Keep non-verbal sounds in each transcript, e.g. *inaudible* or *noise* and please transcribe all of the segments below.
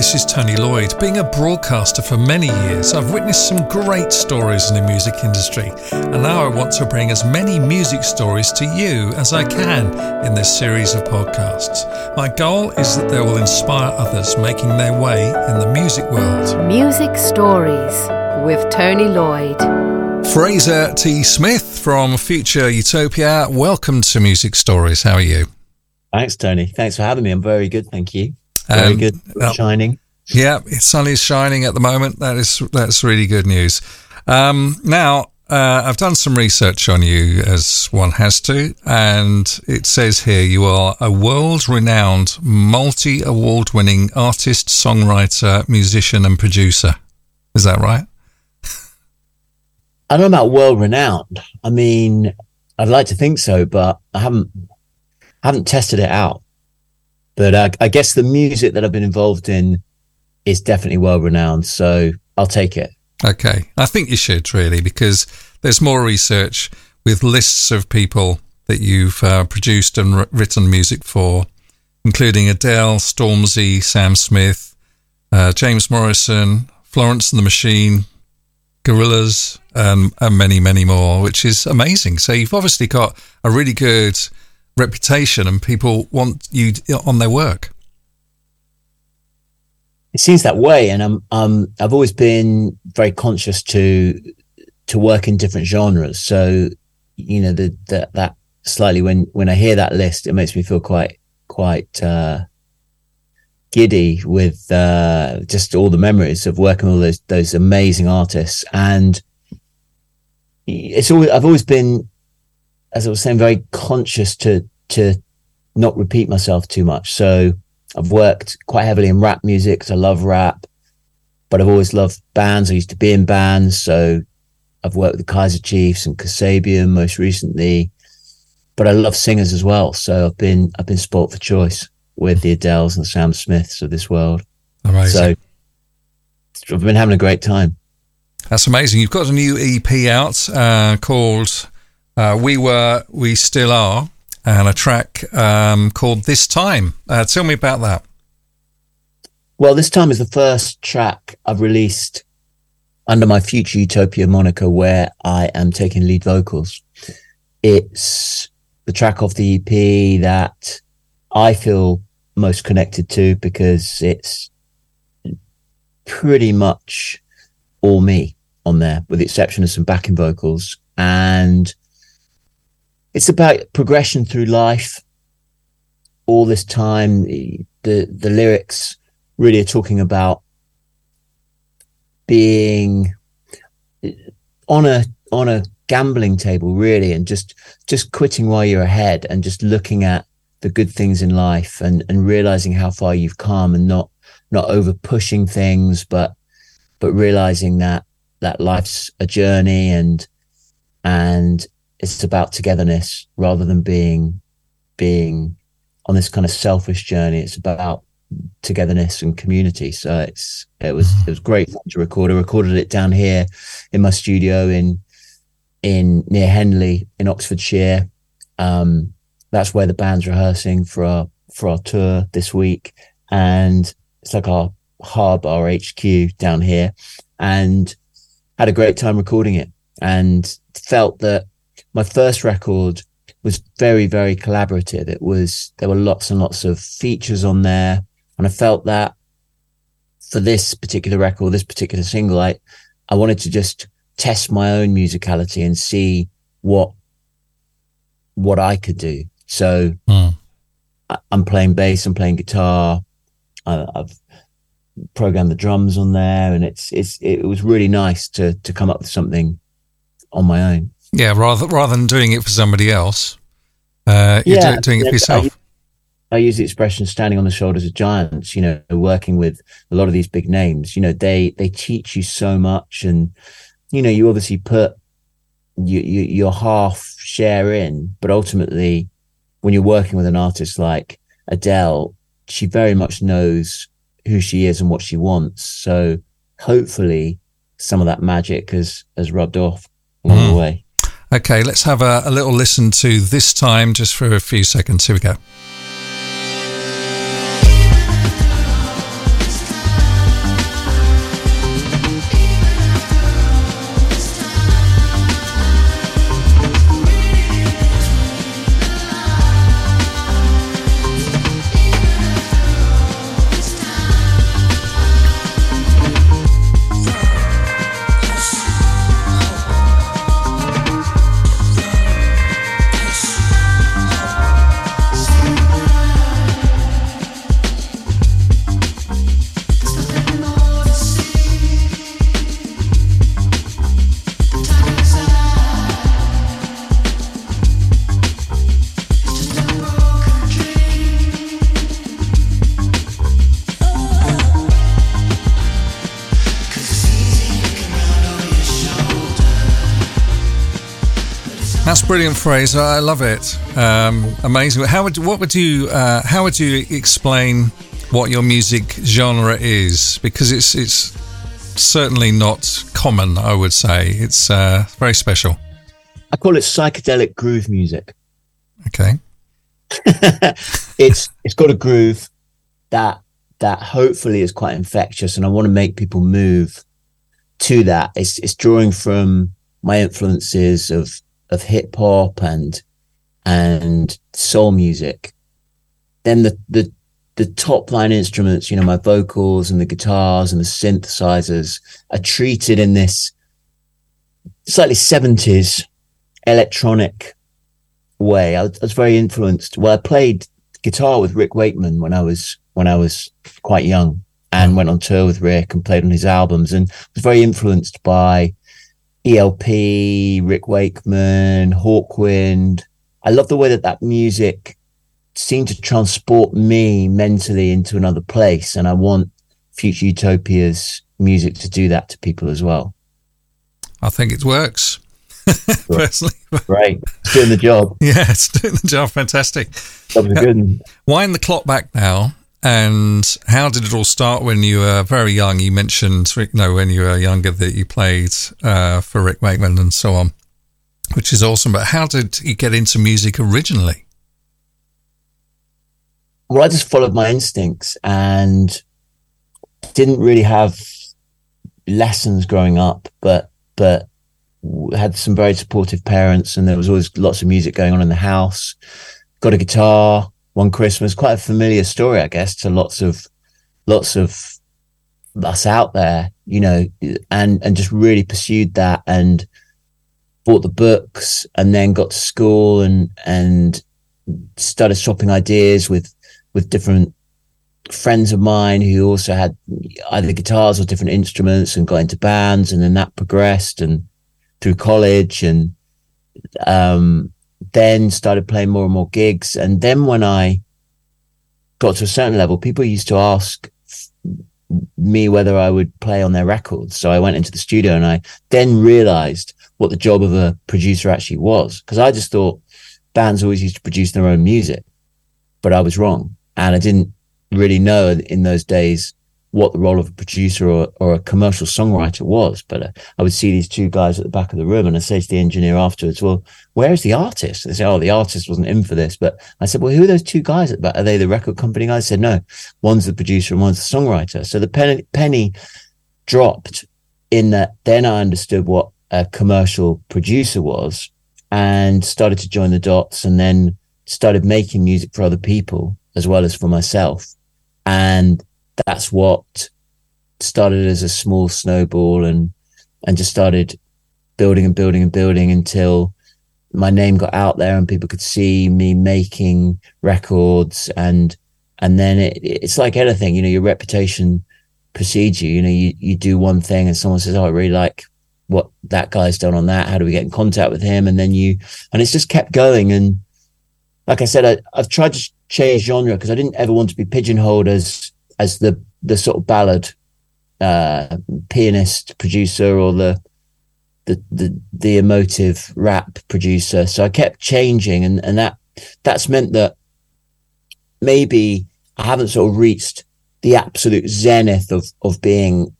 this is Tony Lloyd. Being a broadcaster for many years, I've witnessed some great stories in the music industry, and now I want to bring as many music stories to you as I can in this series of podcasts. My goal is that they will inspire others making their way in the music world. Music Stories with Tony Lloyd. Fraser T. Smith from Future Utopia, welcome to Music Stories. How are you? Thanks, Tony. Thanks for having me. I'm very good, thank you. Very um, good. Uh, shining. Yeah, sun is shining at the moment. That is that's really good news. Um, now, uh, I've done some research on you, as one has to, and it says here you are a world renowned, multi award winning artist, songwriter, musician, and producer. Is that right? I don't know about world renowned. I mean, I'd like to think so, but I haven't haven't tested it out. But uh, I guess the music that I've been involved in is definitely well renowned. So I'll take it. Okay. I think you should really, because there's more research with lists of people that you've uh, produced and r- written music for, including Adele, Stormzy, Sam Smith, uh, James Morrison, Florence and the Machine, Gorillaz, um, and many, many more, which is amazing. So you've obviously got a really good reputation and people want you on their work. It seems that way, and I'm um I've always been very conscious to to work in different genres. So you know the, the that slightly when when I hear that list, it makes me feel quite quite uh, giddy with uh, just all the memories of working with all those those amazing artists. And it's always I've always been as I was saying, very conscious to to not repeat myself too much. So I've worked quite heavily in rap music because I love rap, but I've always loved bands. I used to be in bands, so I've worked with the Kaiser Chiefs and Kasabian most recently. But I love singers as well, so I've been I've been sport for choice with the Adeles and the Sam Smiths of this world. Amazing. So I've been having a great time. That's amazing. You've got a new EP out uh, called uh, We Were, We Still Are, and a track um, called This Time. Uh, tell me about that. Well, This Time is the first track I've released under my Future Utopia moniker where I am taking lead vocals. It's the track off the EP that I feel most connected to because it's pretty much all me on there, with the exception of some backing vocals. And it's about progression through life. All this time, the the lyrics really are talking about being on a on a gambling table, really, and just just quitting while you're ahead, and just looking at the good things in life, and and realizing how far you've come, and not not over pushing things, but but realizing that that life's a journey, and and it's about togetherness rather than being being on this kind of selfish journey. It's about togetherness and community. So it's it was it was great to record. I recorded it down here in my studio in in near Henley in Oxfordshire. Um, that's where the band's rehearsing for our for our tour this week, and it's like our hub, our HQ down here, and had a great time recording it, and felt that my first record was very, very collaborative. It was, there were lots and lots of features on there. And I felt that for this particular record, this particular single, I, I wanted to just test my own musicality and see what, what I could do. So mm. I, am playing bass, I'm playing guitar. I, I've programmed the drums on there and it's, it's, it was really nice to, to come up with something on my own. Yeah, rather rather than doing it for somebody else, uh, you're yeah, do, doing it for yourself. I, I, use the expression "standing on the shoulders of giants." You know, working with a lot of these big names. You know, they they teach you so much, and you know, you obviously put you, you your half share in, but ultimately, when you're working with an artist like Adele, she very much knows who she is and what she wants. So hopefully, some of that magic has has rubbed off along mm. the way. Okay, let's have a, a little listen to this time just for a few seconds. Here we go. Brilliant, phrase. I love it. Um, amazing. How would what would you uh, how would you explain what your music genre is? Because it's it's certainly not common. I would say it's uh, very special. I call it psychedelic groove music. Okay. *laughs* it's it's got a groove that that hopefully is quite infectious, and I want to make people move to that. It's it's drawing from my influences of of hip hop and and soul music. Then the the the top line instruments, you know, my vocals and the guitars and the synthesizers are treated in this slightly 70s electronic way. I was, I was, very influenced. Well, I played guitar with Rick Wakeman when I was when I was quite young and went on tour with Rick and played on his albums and was very influenced by ELP, Rick Wakeman, Hawkwind. I love the way that that music seemed to transport me mentally into another place. And I want Future Utopia's music to do that to people as well. I think it works. *laughs* Personally, right, it's doing the job. *laughs* Yeah, it's doing the job. Fantastic. That was good. Wind the clock back now. And how did it all start when you were very young? You mentioned, you know, when you were younger that you played uh, for Rick Wakeman and so on, which is awesome. But how did you get into music originally? Well, I just followed my instincts and didn't really have lessons growing up, but but had some very supportive parents, and there was always lots of music going on in the house. Got a guitar one Christmas. Quite a familiar story, I guess, to lots of lots of us out there, you know, and and just really pursued that and bought the books and then got to school and and started swapping ideas with with different friends of mine who also had either guitars or different instruments and got into bands and then that progressed and through college and um then started playing more and more gigs. And then when I got to a certain level, people used to ask me whether I would play on their records. So I went into the studio and I then realized what the job of a producer actually was. Cause I just thought bands always used to produce their own music, but I was wrong. And I didn't really know in those days what the role of a producer or, or a commercial songwriter was. But uh, I would see these two guys at the back of the room and I say to the engineer afterwards, well, where's the artist? They say, oh, the artist wasn't in for this. But I said, well, who are those two guys at back? Are they the record company guys? I said, no, one's the producer and one's the songwriter. So the penny, penny dropped in that then I understood what a commercial producer was and started to join the dots and then started making music for other people as well as for myself. And that's what started as a small snowball and and just started building and building and building until my name got out there and people could see me making records and and then it, it's like anything you know your reputation precedes you. You know you, you do one thing and someone says oh i really like what that guy's done on that. How do we get in contact with him? And then you and it's just kept going. And like i said I, i've tried to change genre because i didn't ever want to be pigeonholed as as the the sort of ballad uh, pianist producer or the, the the the emotive rap producer. So I kept changing, and and that that's meant that maybe I haven't sort of reached the absolute zenith of of being.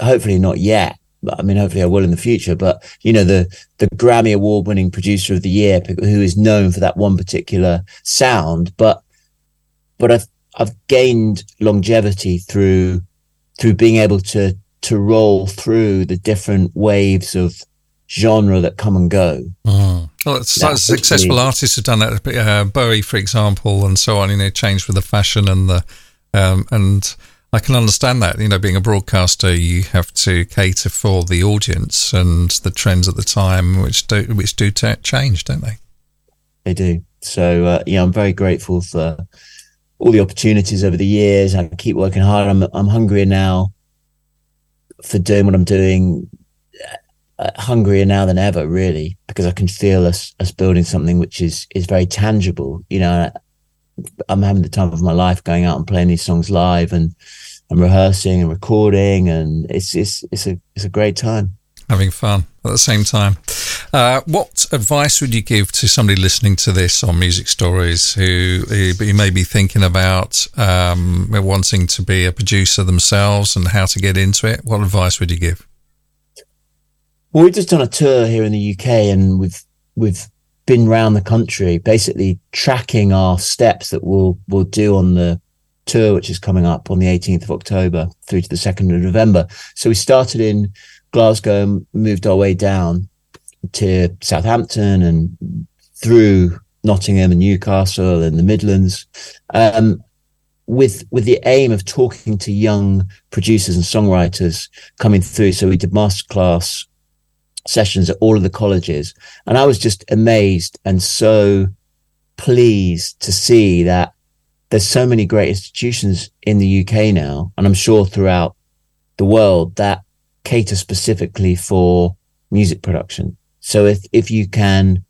Hopefully not yet, but I mean, hopefully I will in the future. But you know, the the Grammy award winning producer of the year, who is known for that one particular sound. But but I I've gained longevity through through being able to to roll through the different waves of genre that come and go. Mm. Well, successful artists have done that. Uh, Bowie, for example, and so on. You know, changed with the fashion and the um, and I can understand that. You know, being a broadcaster, you have to cater for the audience and the trends at the time, which do which do t- change, don't they? They do. So uh, yeah, I'm very grateful for all the opportunities over the years. I keep working hard. I'm I'm hungrier now for doing what I'm doing. Uh, hungrier now than ever, really, because I can feel us us building something which is is very tangible. You know, I'm having the time of my life going out and playing these songs live and and rehearsing and recording, and it's it's it's a it's a great time having fun at the same time. Uh, what advice would you give to somebody listening to this on Music Stories who, who may be thinking about um, wanting to be a producer themselves and how to get into it? What advice would you give? Well, we've just done a tour here in the UK, and we've we've been around the country, basically tracking our steps that we'll we'll do on the tour, which is coming up on the 18th of October through to the 2nd of November. So we started in Glasgow moved our way down to Southampton and through Nottingham and Newcastle and the Midlands, um, with with the aim of talking to young producers and songwriters coming through. So we did masterclass sessions at all of the colleges, and I was just amazed and so pleased to see that there's so many great institutions in the UK now, and I'm sure throughout the world that cater specifically for music production. So if if you can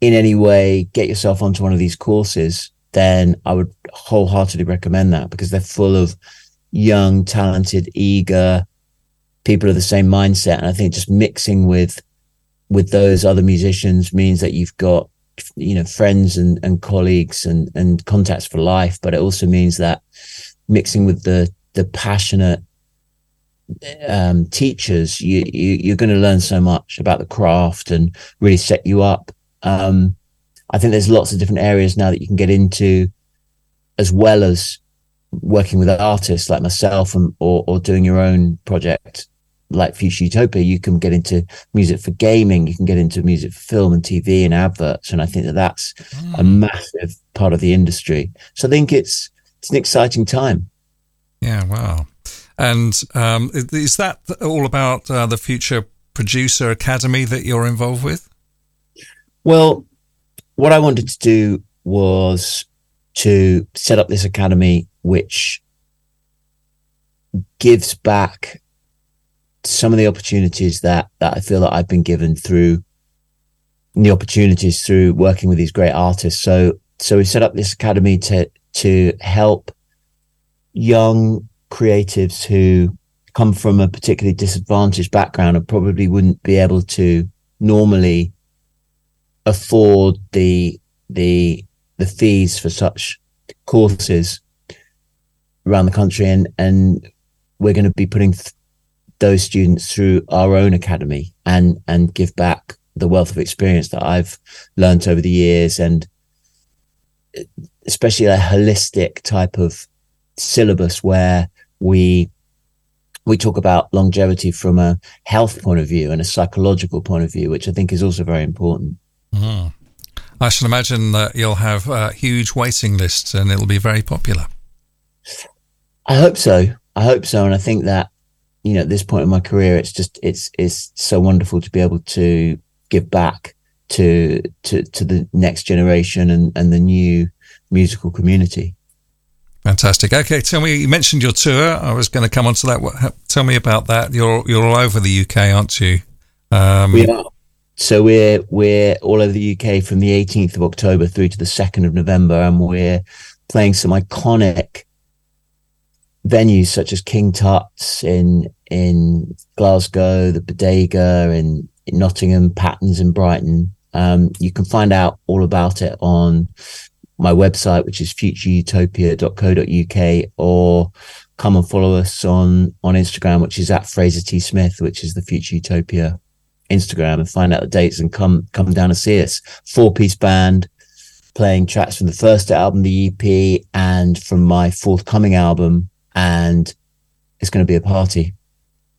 in any way get yourself onto one of these courses, then I would wholeheartedly recommend that because they're full of young, talented, eager people of the same mindset. And I think just mixing with with those other musicians means that you've got you know friends and, and colleagues and and contacts for life but it also means that mixing with the the passionate um, teachers you, you you're going to learn so much about the craft and really set you up um, i think there's lots of different areas now that you can get into as well as working with artists like myself and, or, or doing your own project like Future Utopia, you can get into music for gaming, you can get into music for film and TV and adverts, and I think that that's mm. a massive part of the industry. So I think it's it's an exciting time. Yeah, wow. And um, is that all about uh, the Future Producer Academy that you're involved with? Well, what I wanted to do was to set up this academy, which gives back some of the opportunities that that I feel that I've been given through the opportunities through working with these great artists. So so we set up this academy to to help young creatives who come from a particularly disadvantaged background and probably wouldn't be able to normally afford the the the fees for such courses around the country. And and we're going to be putting th- those students through our own academy and and give back the wealth of experience that I've learned over the years. And eh, especially a holistic type of syllabus where we we talk about longevity from a health point of view and a psychological point of view, which I think is also very important. Mm-hmm. I should imagine that you'll have uh, huge waiting lists and it'll be very popular. I hope so. I hope so. And I think that you know, at this point in my career, it's just it's it's so wonderful to be able to give back to to to the next generation and and the new musical community. Fantastic. Okay, tell me. You mentioned your tour. I was going to come on to that. What, tell me about that. You're you're all over the UK, aren't you? Um, we are. So we're we're all over the UK from the 18th of October through to the 2nd of November, and we're playing some iconic venues such as King Tut's in in Glasgow, the Bodega in, in Nottingham, Patterns in Brighton. Um, you can find out all about it on my website, which is futureutopia.co.uk, or come and follow us on on Instagram, which is at Fraser T Smith, which is the Future Utopia Instagram, and find out the dates and come come down and see us. Four piece band playing tracks from the first album, the EP, and from my forthcoming album, and it's going to be a party.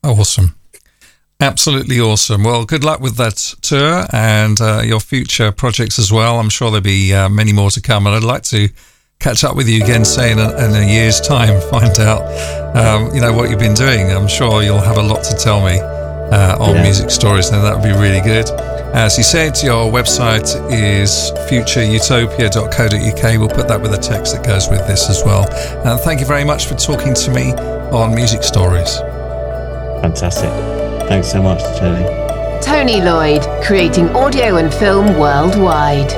Awesome. Absolutely awesome. Well, good luck with that tour and uh, your future projects as well. I'm sure there'll be uh, many more to come. And I'd like to catch up with you again, say in a, in a year's time, *laughs* find out, um, you know, what you've been doing. I'm sure you'll have a lot to tell me uh, on yeah. music stories, and that would be really good. As you said, your website is futureutopia.co.uk. We'll put that with a text that goes with this as well. And thank you very much for talking to me on Music Stories. Fantastic. Thanks so much, Tony. Tony Lloyd, creating audio and film worldwide.